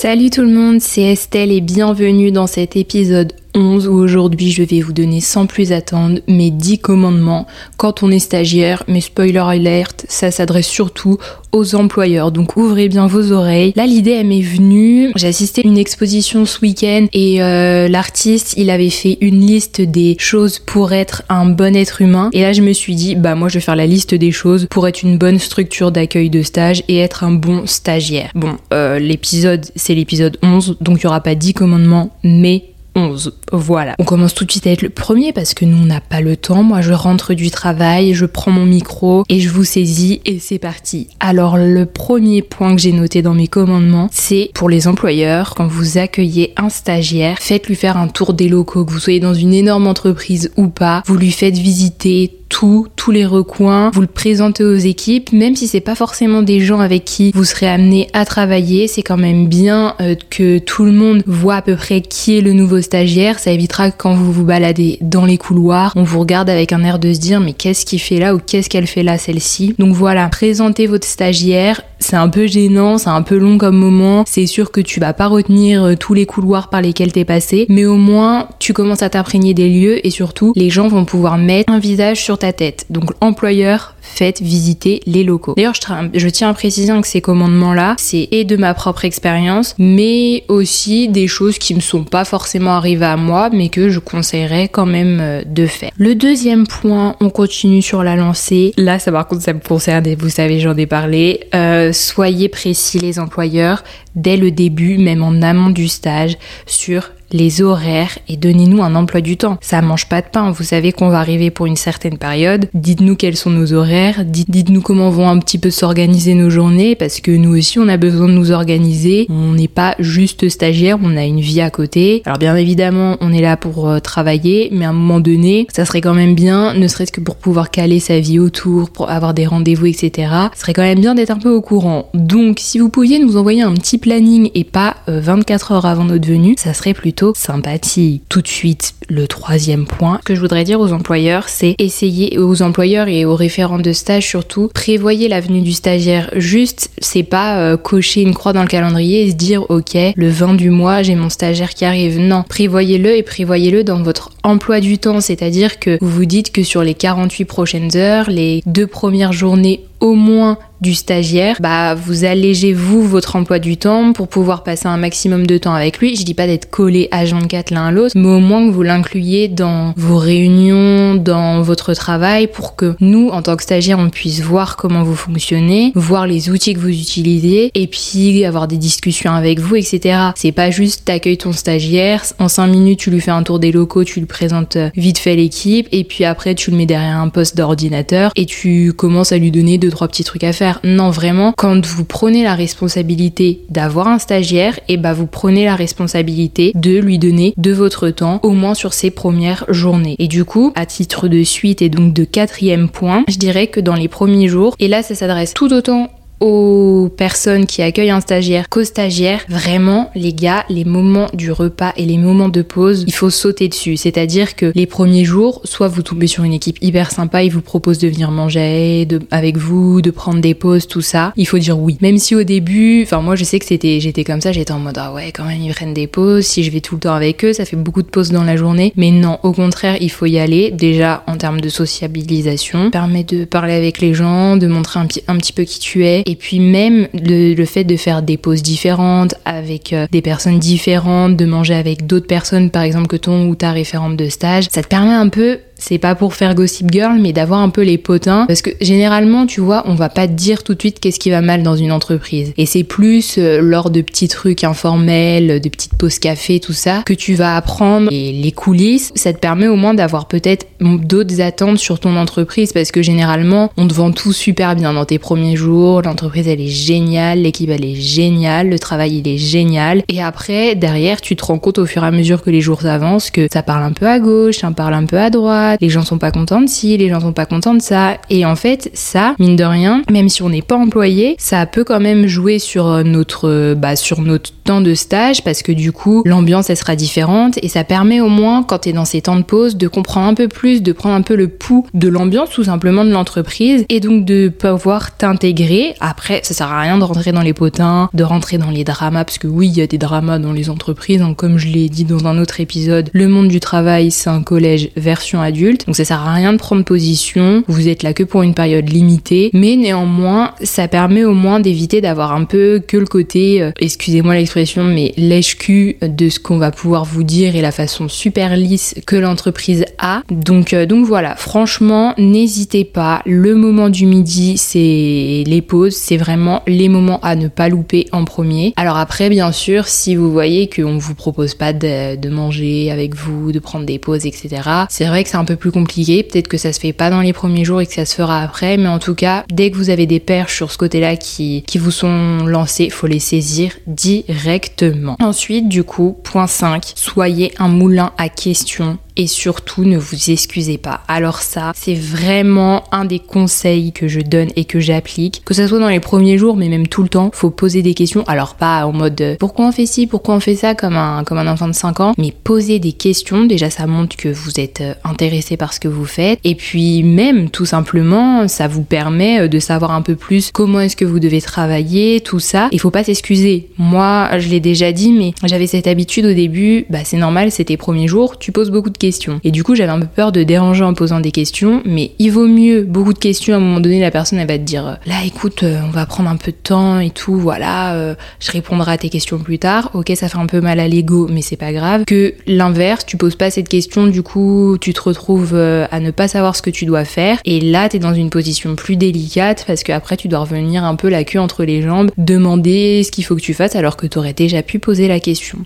Salut tout le monde, c'est Estelle et bienvenue dans cet épisode 11 où aujourd'hui je vais vous donner sans plus attendre mes 10 commandements quand on est stagiaire. Mais spoiler alert, ça s'adresse surtout aux employeurs. Donc ouvrez bien vos oreilles. Là l'idée elle m'est venue. J'ai assisté à une exposition ce week-end et euh, l'artiste il avait fait une liste des choses pour être un bon être humain. Et là je me suis dit bah moi je vais faire la liste des choses pour être une bonne structure d'accueil de stage et être un bon stagiaire. Bon euh, l'épisode c'est l'épisode 11 donc il n'y aura pas 10 commandements mais 11. Voilà. On commence tout de suite à être le premier parce que nous on n'a pas le temps. Moi je rentre du travail, je prends mon micro et je vous saisis et c'est parti. Alors le premier point que j'ai noté dans mes commandements, c'est pour les employeurs, quand vous accueillez un stagiaire, faites-lui faire un tour des locaux, que vous soyez dans une énorme entreprise ou pas, vous lui faites visiter tout, tous les recoins, vous le présentez aux équipes, même si c'est pas forcément des gens avec qui vous serez amené à travailler, c'est quand même bien euh, que tout le monde voit à peu près qui est le nouveau stagiaire, ça évitera que quand vous vous baladez dans les couloirs, on vous regarde avec un air de se dire mais qu'est-ce qu'il fait là ou qu'est-ce qu'elle fait là celle-ci? Donc voilà, présentez votre stagiaire, c'est un peu gênant, c'est un peu long comme moment, c'est sûr que tu vas pas retenir euh, tous les couloirs par lesquels t'es passé, mais au moins tu commences à t'imprégner des lieux et surtout les gens vont pouvoir mettre un visage sur ta tête. Donc employeur, faites visiter les locaux. D'ailleurs, je, tiens à préciser que ces commandements-là, c'est et de ma propre expérience, mais aussi des choses qui me sont pas forcément arrivées à moi, mais que je conseillerais quand même euh, de faire. Le deuxième point, on continue sur la lancée. Là, ça par contre, ça me concerne et vous savez, j'en ai parlé. Euh, soyez précis les employeurs dès le début, même en amont du stage, sur les horaires et donnez-nous un emploi du temps. Ça mange pas de pain, vous savez qu'on va arriver pour une certaine période. Dites-nous quels sont nos horaires, dites-nous comment vont un petit peu s'organiser nos journées parce que nous aussi on a besoin de nous organiser. On n'est pas juste stagiaire, on a une vie à côté. Alors bien évidemment, on est là pour euh, travailler, mais à un moment donné, ça serait quand même bien, ne serait-ce que pour pouvoir caler sa vie autour, pour avoir des rendez-vous, etc. Ce serait quand même bien d'être un peu au courant. Donc si vous pouviez nous envoyer un petit planning et pas 24 euh, heures avant notre venue, ça serait plutôt sympathie. Tout de suite, le troisième point que je voudrais dire aux employeurs, c'est essayer, aux employeurs et aux référents de stage surtout, prévoyez la venue du stagiaire. Juste, c'est pas euh, cocher une croix dans le calendrier et se dire, ok, le 20 du mois, j'ai mon stagiaire qui arrive. Non, prévoyez-le et prévoyez-le dans votre emploi du temps, c'est-à-dire que vous vous dites que sur les 48 prochaines heures, les deux premières journées au moins du stagiaire, bah vous allégez vous votre emploi du temps pour pouvoir passer un maximum de temps avec lui. Je dis pas d'être collé à 24 l'un à l'autre, mais au moins que vous l'incluiez dans vos réunions, dans votre travail pour que nous, en tant que stagiaire, on puisse voir comment vous fonctionnez, voir les outils que vous utilisez et puis avoir des discussions avec vous, etc. C'est pas juste t'accueilles ton stagiaire, en 5 minutes tu lui fais un tour des locaux, tu lui présentes vite fait l'équipe et puis après tu le mets derrière un poste d'ordinateur et tu commences à lui donner trois petits trucs à faire non, vraiment, quand vous prenez la responsabilité d'avoir un stagiaire, et eh bah vous prenez la responsabilité de lui donner de votre temps, au moins sur ses premières journées. Et du coup, à titre de suite et donc de quatrième point, je dirais que dans les premiers jours, et là ça s'adresse tout autant aux personnes qui accueillent un stagiaire qu'aux stagiaires, vraiment, les gars, les moments du repas et les moments de pause, il faut sauter dessus. C'est-à-dire que les premiers jours, soit vous tombez sur une équipe hyper sympa, ils vous proposent de venir manger de, avec vous, de prendre des pauses, tout ça. Il faut dire oui. Même si au début, enfin moi je sais que c'était, j'étais comme ça, j'étais en mode ah ouais quand même ils prennent des pauses. Si je vais tout le temps avec eux, ça fait beaucoup de pauses dans la journée. Mais non, au contraire, il faut y aller. Déjà en termes de sociabilisation, permet de parler avec les gens, de montrer un, un petit peu qui tu es et puis même le, fait de faire des pauses différentes avec euh, des personnes différentes, de manger avec d'autres personnes par exemple que ton ou ta référente de stage, ça te permet un peu c'est pas pour faire gossip girl, mais d'avoir un peu les potins. Parce que généralement, tu vois, on va pas te dire tout de suite qu'est-ce qui va mal dans une entreprise. Et c'est plus euh, lors de petits trucs informels, de petites pauses café, tout ça, que tu vas apprendre. Et les coulisses, ça te permet au moins d'avoir peut-être d'autres attentes sur ton entreprise. Parce que généralement, on te vend tout super bien dans tes premiers jours. L'entreprise, elle est géniale, l'équipe, elle est géniale, le travail, il est génial. Et après, derrière, tu te rends compte au fur et à mesure que les jours avancent que ça parle un peu à gauche, ça parle un peu à droite les gens sont pas contents de ci, les gens sont pas contents de ça. Et en fait, ça, mine de rien, même si on n'est pas employé, ça peut quand même jouer sur notre, bah, sur notre temps de stage parce que du coup, l'ambiance, elle sera différente et ça permet au moins, quand tu es dans ces temps de pause, de comprendre un peu plus, de prendre un peu le pouls de l'ambiance tout simplement de l'entreprise et donc de pouvoir t'intégrer. Après, ça sert à rien de rentrer dans les potins, de rentrer dans les dramas parce que oui, il y a des dramas dans les entreprises. Hein, comme je l'ai dit dans un autre épisode, le monde du travail, c'est un collège version adulte. Donc ça sert à rien de prendre position. Vous êtes là que pour une période limitée. Mais néanmoins, ça permet au moins d'éviter d'avoir un peu que le côté, euh, excusez-moi l'expression, mais lèche-cul de ce qu'on va pouvoir vous dire et la façon super lisse que l'entreprise a. Donc, euh, donc voilà, franchement, n'hésitez pas. Le moment du midi, c'est les pauses. C'est vraiment les moments à ne pas louper en premier. Alors après, bien sûr, si vous voyez qu'on vous propose pas de, manger avec vous, de prendre des pauses, etc. C'est vrai que c'est un peu plus compliqué. Peut-être que ça se fait pas dans les premiers jours et que ça se fera après. Mais en tout cas, dès que vous avez des perches sur ce côté-là qui, qui vous sont lancées, faut les saisir directement. Ensuite, du coup, point 5, soyez un moulin à questions et surtout ne vous excusez pas. Alors ça, c'est vraiment un des conseils que je donne et que j'applique, que ce soit dans les premiers jours mais même tout le temps, faut poser des questions. Alors pas en mode euh, pourquoi on fait ci, pourquoi on fait ça comme un comme un enfant de 5 ans, mais poser des questions, déjà ça montre que vous êtes euh, intéressé par ce que vous faites et puis même tout simplement, ça vous permet euh, de savoir un peu plus comment est-ce que vous devez travailler, tout ça. Il faut pas s'excuser. Moi, je l'ai déjà dit mais j'avais cette habitude au début, bah c'est normal, c'était premiers jours, tu poses beaucoup de Et du coup, j'avais un peu peur de déranger en posant des questions, mais il vaut mieux beaucoup de questions. À un moment donné, la personne, elle va te dire Là, écoute, euh, on va prendre un peu de temps et tout, voilà, euh, je répondrai à tes questions plus tard. Ok, ça fait un peu mal à l'ego, mais c'est pas grave. Que l'inverse, tu poses pas cette question, du coup, tu te retrouves euh, à ne pas savoir ce que tu dois faire. Et là, t'es dans une position plus délicate parce qu'après, tu dois revenir un peu la queue entre les jambes, demander ce qu'il faut que tu fasses alors que tu aurais déjà pu poser la question.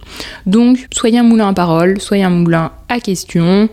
Donc, soyez un moulin à parole, soyez un moulin à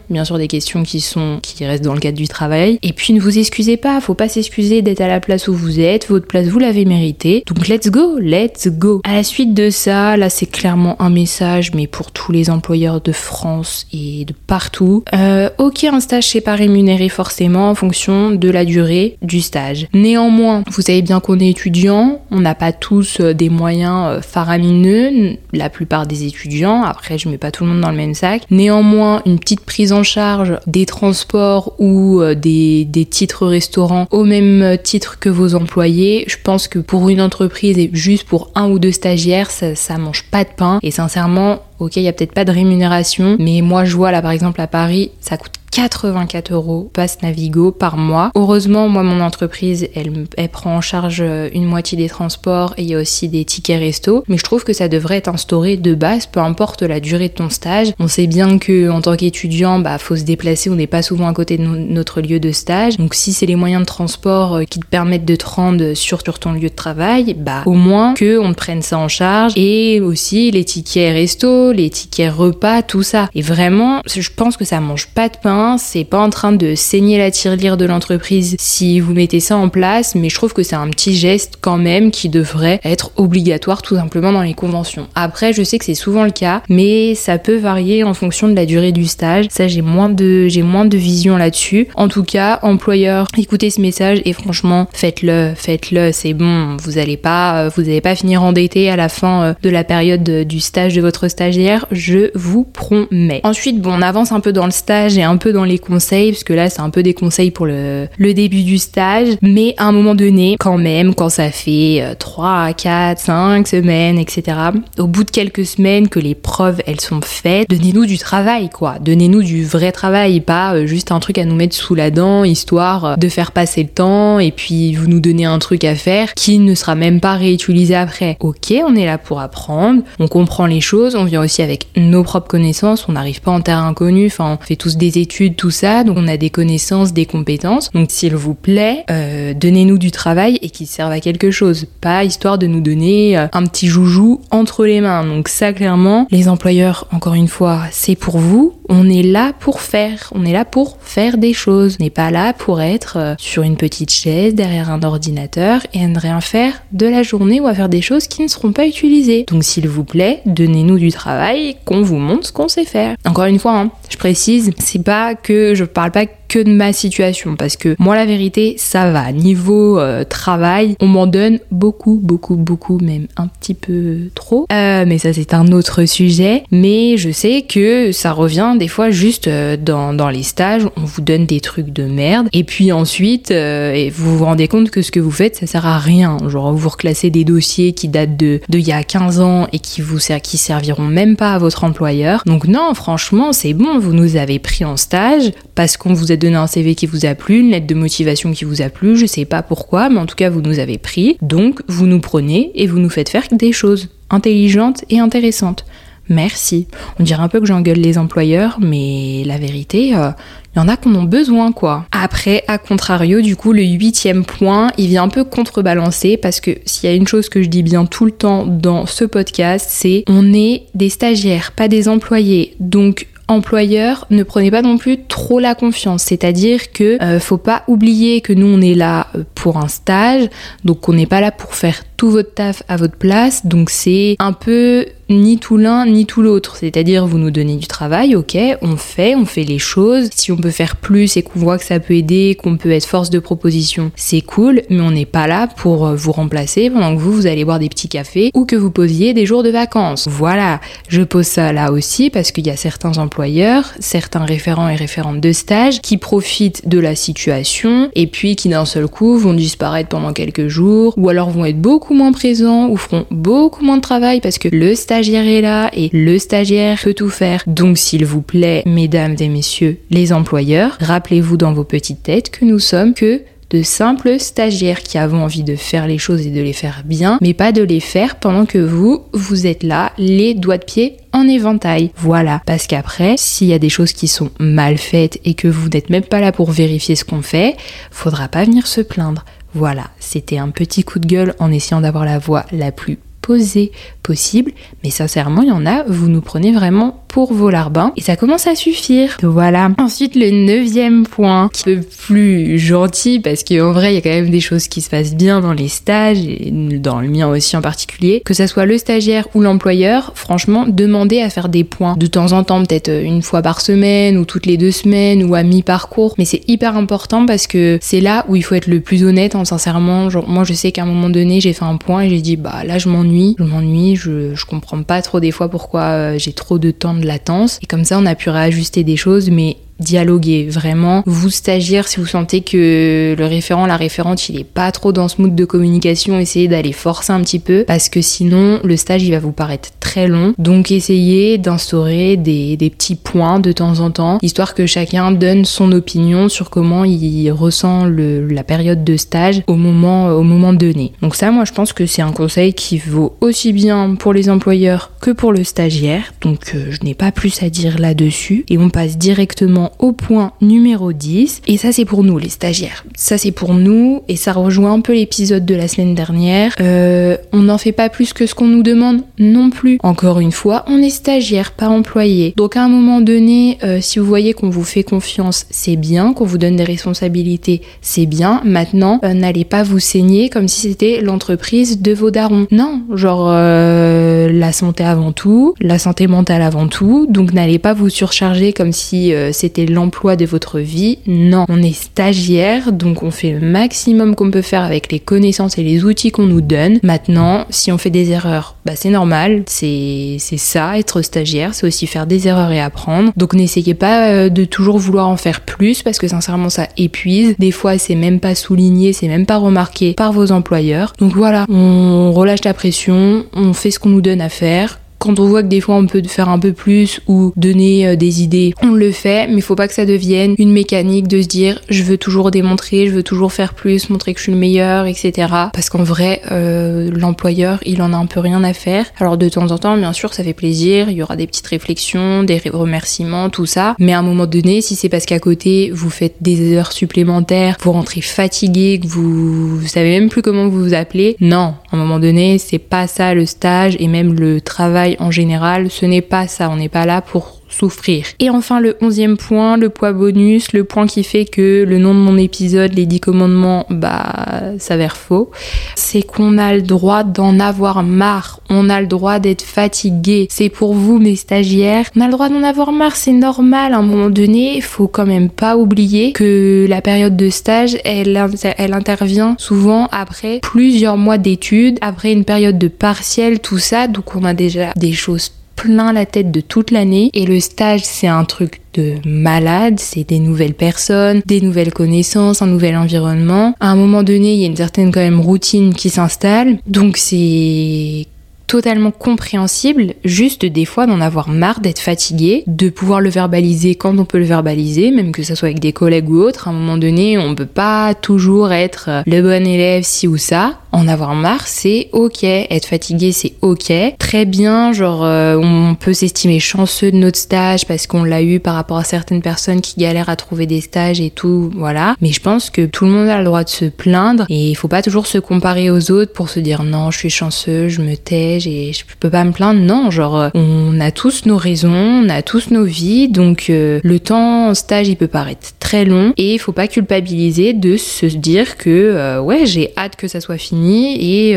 bien sûr des questions qui sont qui restent dans le cadre du travail. Et puis ne vous excusez pas, faut pas s'excuser d'être à la place où vous êtes, votre place vous l'avez méritée. Donc let's go, let's go. À la suite de ça, là c'est clairement un message, mais pour tous les employeurs de France et de partout. Euh, ok, un stage c'est pas rémunéré forcément en fonction de la durée du stage. Néanmoins, vous savez bien qu'on est étudiant, on n'a pas tous euh, des moyens euh, faramineux, la plupart des étudiants. Après, je mets pas tout le monde dans le même sac. Néanmoins une petite prise en charge des transports ou euh, des, titres restaurants au même titre que vos employés, je pense que pour une entreprise et juste pour un ou deux stagiaires, ça, ça mange pas de pain. Et sincèrement, ok, il y a peut-être pas de rémunération, mais moi je vois là par exemple à Paris, ça coûte 84 euros passe Navigo par mois. Heureusement, moi, mon entreprise, elle, elle prend en charge euh, une moitié des transports et il y a aussi des tickets resto. Mais je trouve que ça devrait être instauré de base, peu importe la durée de ton stage. On sait bien que en tant qu'étudiant, bah, faut se déplacer. On n'est pas souvent à côté de notre lieu de stage. Donc, si c'est les moyens de transport euh, qui te permettent de te rendre sur, sur ton lieu de travail, bah, au moins que on te prenne ça en charge et aussi les tickets resto, les tickets repas, tout ça. Et vraiment, je pense que ça mange pas de pain c'est pas en train de saigner la tirelire de l'entreprise si vous mettez ça en place, mais je trouve que c'est un petit geste quand même qui devrait être obligatoire tout simplement dans les conventions. Après, je sais que c'est souvent le cas, mais ça peut varier en fonction de la durée du stage. Ça, j'ai moins de, j'ai moins de vision là-dessus. En tout cas, employeur, écoutez ce message et franchement, faites-le, faites-le, c'est bon. Vous allez pas, vous allez pas finir endetté à la fin euh, de la période du stage de votre stagiaire, je vous promets. Ensuite, bon, on avance un peu dans le stage et un peu dans les conseils, parce que là c'est un peu des conseils pour le, le début du stage, mais à un moment donné, quand même, quand ça fait 3, 4, 5 semaines, etc., au bout de quelques semaines que les preuves elles sont faites, donnez-nous du travail quoi, donnez-nous du vrai travail, pas euh, juste un truc à nous mettre sous la dent, histoire euh, de faire passer le temps, et puis vous nous donnez un truc à faire qui ne sera même pas réutilisé après. Ok, on est là pour apprendre, on comprend les choses, on vient aussi avec nos propres connaissances, on n'arrive pas en terre inconnue, enfin on fait tous des études tout ça, donc on a des connaissances, des compétences. Donc s'il vous plaît, euh, donnez-nous du travail et qui serve à quelque chose, pas histoire de nous donner euh, un petit joujou entre les mains. Donc ça clairement, les employeurs, encore une fois, c'est pour vous. On est là pour faire, on est là pour faire des choses. On n'est pas là pour être euh, sur une petite chaise derrière un ordinateur et à ne rien faire de la journée ou à faire des choses qui ne seront pas utilisées. Donc s'il vous plaît, donnez-nous du travail, qu'on vous montre ce qu'on sait faire. Encore une fois, hein, je précise, c'est pas que je parle pas de ma situation. Parce que moi la vérité ça va. Niveau euh, travail on m'en donne beaucoup beaucoup beaucoup même un petit peu trop. Euh, mais ça c'est un autre sujet. Mais je sais que ça revient des fois juste euh, dans, les stages. On vous donne des trucs de merde. Et puis ensuite vous vous rendez compte que ce que vous faites ça sert à rien. Genre vous reclassez des dossiers qui datent de de il y a 15 ans et qui vous qui serviront même pas à votre employeur. Donc non franchement c'est bon. Vous nous avez pris en stage parce qu'on vous a donné un CV qui vous a plu, une lettre de motivation qui vous a plu, je sais pas pourquoi, mais en tout cas vous nous avez pris, donc vous nous prenez et vous nous faites faire des choses intelligentes et intéressantes. Merci. On dirait un peu que j'engueule les employeurs, mais la vérité, il euh, y en a qu'on a besoin, quoi. Après, à contrario, du coup, le huitième point, il vient un peu contrebalancer parce que s'il y a une chose que je dis bien tout le temps dans ce podcast, c'est on est des stagiaires, pas des employés. Donc, employeur, ne prenez pas non plus trop la confiance. C'est-à-dire que euh, faut pas oublier que nous on est là euh, pour un stage, donc on n'est pas là pour faire tout votre taf à votre place. Donc c'est un peu ni tout l'un ni tout l'autre. C'est-à-dire vous nous donnez du travail, ok, on fait, on fait les choses. Si on peut faire plus et qu'on voit que ça peut aider, qu'on peut être force de proposition, c'est cool, mais on n'est pas là pour euh, vous remplacer pendant que vous, vous allez boire des petits cafés ou que vous posiez des jours de vacances. Voilà, je pose ça là aussi parce qu'il y a certains employeurs, certains référents et référentes de stage qui profitent de la situation et puis qui d'un seul coup vont disparaître pendant quelques jours ou alors vont être beaucoup moins présents ou feront beaucoup moins de travail parce que le stage stagiaire est là et le stagiaire peut tout faire. Donc s'il vous plaît, mesdames et messieurs les employeurs, rappelez-vous dans vos petites têtes que nous sommes que de simples stagiaires qui avons envie de faire les choses et de les faire bien, mais pas de les faire pendant que vous, vous êtes là, les doigts de pied en éventail. Voilà, parce qu'après, s'il y a des choses qui sont mal faites et que vous n'êtes même pas là pour vérifier ce qu'on fait, faudra pas venir se plaindre. Voilà, c'était un petit coup de gueule en essayant d'avoir la voix la plus posée possible, mais sincèrement, il y en a, vous nous prenez vraiment pour vos larbins et ça commence à suffire. Voilà. Ensuite, le neuvième point, qui est plus gentil parce qu'en vrai, il y a quand même des choses qui se passent bien dans les stages et dans le mien aussi en particulier. Que ça soit le stagiaire ou l'employeur, franchement, demandez à faire des points de temps en temps, peut-être une fois par semaine ou toutes les deux semaines ou à mi-parcours. Mais c'est hyper important parce que c'est là où il faut être le plus honnête en sincèrement. Genre, moi, je sais qu'à un moment donné, j'ai fait un point et j'ai dit, bah là, je m'ennuie, je m'ennuie, je, je comprends pas trop des fois pourquoi euh, j'ai trop de temps latence. Et comme ça, on a pu réajuster des choses, mais dialoguer vraiment. Vous stagiaire, si vous sentez que le référent, la référente, il est pas trop dans ce mood de communication, essayez d'aller forcer un petit peu parce que sinon le stage il va vous paraître très long. Donc essayez d'instaurer des, des, petits points de temps en temps, histoire que chacun donne son opinion sur comment il ressent le, la période de stage au moment, au moment donné. Donc ça, moi je pense que c'est un conseil qui vaut aussi bien pour les employeurs que pour le stagiaire. Donc euh, je n'ai pas plus à dire là-dessus et on passe directement au point numéro 10. Et ça, c'est pour nous, les stagiaires. Ça, c'est pour nous. Et ça rejoint un peu l'épisode de la semaine dernière. Euh, on n'en fait pas plus que ce qu'on nous demande non plus. Encore une fois, on est stagiaire, pas employé. Donc à un moment donné, euh, si vous voyez qu'on vous fait confiance, c'est bien. Qu'on vous donne des responsabilités, c'est bien. Maintenant, euh, n'allez pas vous saigner comme si c'était l'entreprise de vos darons. Non, genre la santé avant tout, la santé mentale avant tout. Donc n'allez pas vous surcharger comme si c'était l'emploi de votre vie. Non, on est stagiaire, donc on fait le maximum qu'on peut faire avec les connaissances et les outils qu'on nous donne. Maintenant, si on fait des erreurs, bah c'est normal, c'est ça, être stagiaire, c'est aussi faire des erreurs et apprendre. Donc n'essayez pas euh, de toujours vouloir en faire plus parce que sincèrement ça épuise. Des fois c'est même pas souligné, c'est même pas remarqué par vos employeurs. Donc voilà, on relâche la pression, on fait ce qu'on nous donne à faire quand on voit que des fois on peut faire un peu plus ou donner euh, des idées, on le fait, mais faut pas que ça devienne une mécanique de se dire je veux toujours démontrer, je veux toujours faire plus, montrer que je suis le meilleur, etc. Parce qu'en vrai, euh, l'employeur, il en a un peu rien à faire. Alors de temps en temps, bien sûr, ça fait plaisir, il y aura des petites réflexions, des remerciements, tout ça. Mais à un moment donné, si c'est parce qu'à côté, vous faites des heures supplémentaires, vous rentrez fatigué, que vous, vous savez même plus comment vous vous appelez, non, à un moment donné, c'est pas ça le stage et même le travail en général, ce n'est pas ça. On n'est pas là pour souffrir. Et enfin le onzième point, le poids bonus, le point qui fait que le nom de mon épisode, les 10 commandements, bah s'avère faux, c'est qu'on a le droit d'en avoir marre, on a le droit d'être fatigué. C'est pour vous mes stagiaires, on a le droit d'en avoir marre, c'est normal. À un moment donné, faut quand même pas oublier que la période de stage, elle, elle intervient souvent après plusieurs mois d'études, après une période de partiel, tout ça, donc on a déjà des choses plein la tête de toute l'année. Et le stage c'est un truc de malade, c'est des nouvelles personnes, des nouvelles connaissances, un nouvel environnement. À un moment donné, il y a une certaine quand même routine qui s'installe, donc c'est totalement compréhensible, juste des fois d'en avoir marre d'être fatigué, de pouvoir le verbaliser quand on peut le verbaliser, même que ce soit avec des collègues ou autres. À un moment donné, on peut pas toujours être le bon élève ci ou ça. En avoir marre, c'est ok. Être fatigué, c'est ok. Très bien, genre euh, on peut s'estimer chanceux de notre stage parce qu'on l'a eu par rapport à certaines personnes qui galèrent à trouver des stages et tout, voilà. Mais je pense que tout le monde a le droit de se plaindre et il faut pas toujours se comparer aux autres pour se dire non, je suis chanceux, je me tais, et je peux pas me plaindre. Non, genre euh, on a tous nos raisons, on a tous nos vies, donc euh, le temps en stage il peut paraître très long et il faut pas culpabiliser de se dire que euh, ouais j'ai hâte que ça soit fini et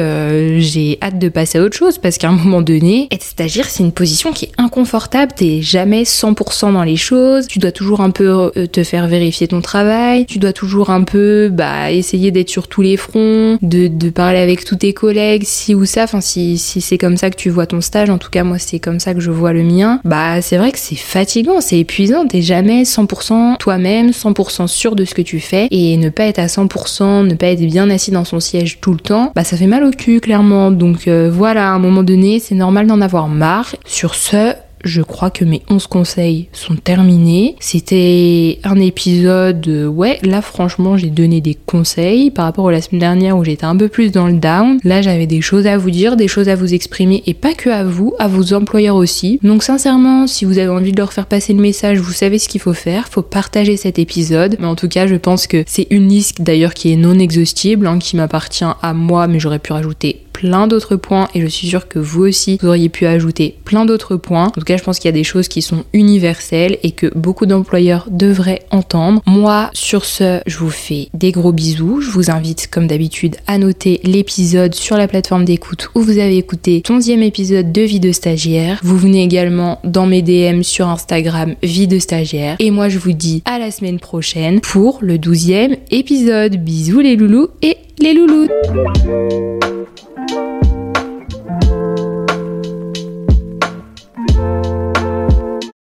j'ai hâte de passer à autre chose parce qu'à un moment donné être stagiaire c'est une position qui est inconfortable, t'es jamais 100% dans les choses, tu dois toujours un peu te faire vérifier ton travail, tu dois toujours un peu bah essayer d'être sur tous les fronts, de, de parler avec tous tes collègues si ou ça, enfin si, si c'est comme ça que tu vois ton stage, en tout cas moi c'est comme ça que je vois le mien, bah c'est vrai que c'est fatigant, c'est épuisant, t'es jamais 100% toi-même, 100% sûr de ce que tu fais et ne pas être à 100%, ne pas être bien assis dans son siège tout le temps, bah ça fait mal au cul clairement. Donc euh, voilà, à un moment donné, c'est normal d'en avoir marre. Sur ce, je crois que mes 11 conseils sont terminés. C'était un épisode, ouais, là franchement j'ai donné des conseils par rapport à la semaine dernière où j'étais un peu plus dans le down. Là j'avais des choses à vous dire, des choses à vous exprimer et pas que à vous, à vos employeurs aussi. Donc sincèrement, si vous avez envie de leur faire passer le message, vous savez ce qu'il faut faire, faut partager cet épisode. Mais en tout cas, je pense que c'est une liste d'ailleurs qui est non exhaustible, hein, qui m'appartient à moi, mais j'aurais pu rajouter plein d'autres points et je suis sûre que vous aussi vous auriez pu ajouter plein d'autres points. En tout cas, je pense qu'il y a des choses qui sont universelles et que beaucoup d'employeurs devraient entendre. Moi, sur ce, je vous fais des gros bisous. Je vous invite, comme d'habitude, à noter l'épisode sur la plateforme d'écoute où vous avez écouté 11e épisode de Vie de stagiaire. Vous venez également dans mes DM sur Instagram Vie de stagiaire. Et moi, je vous dis à la semaine prochaine pour le 12e épisode. Bisous les loulous et les loulous.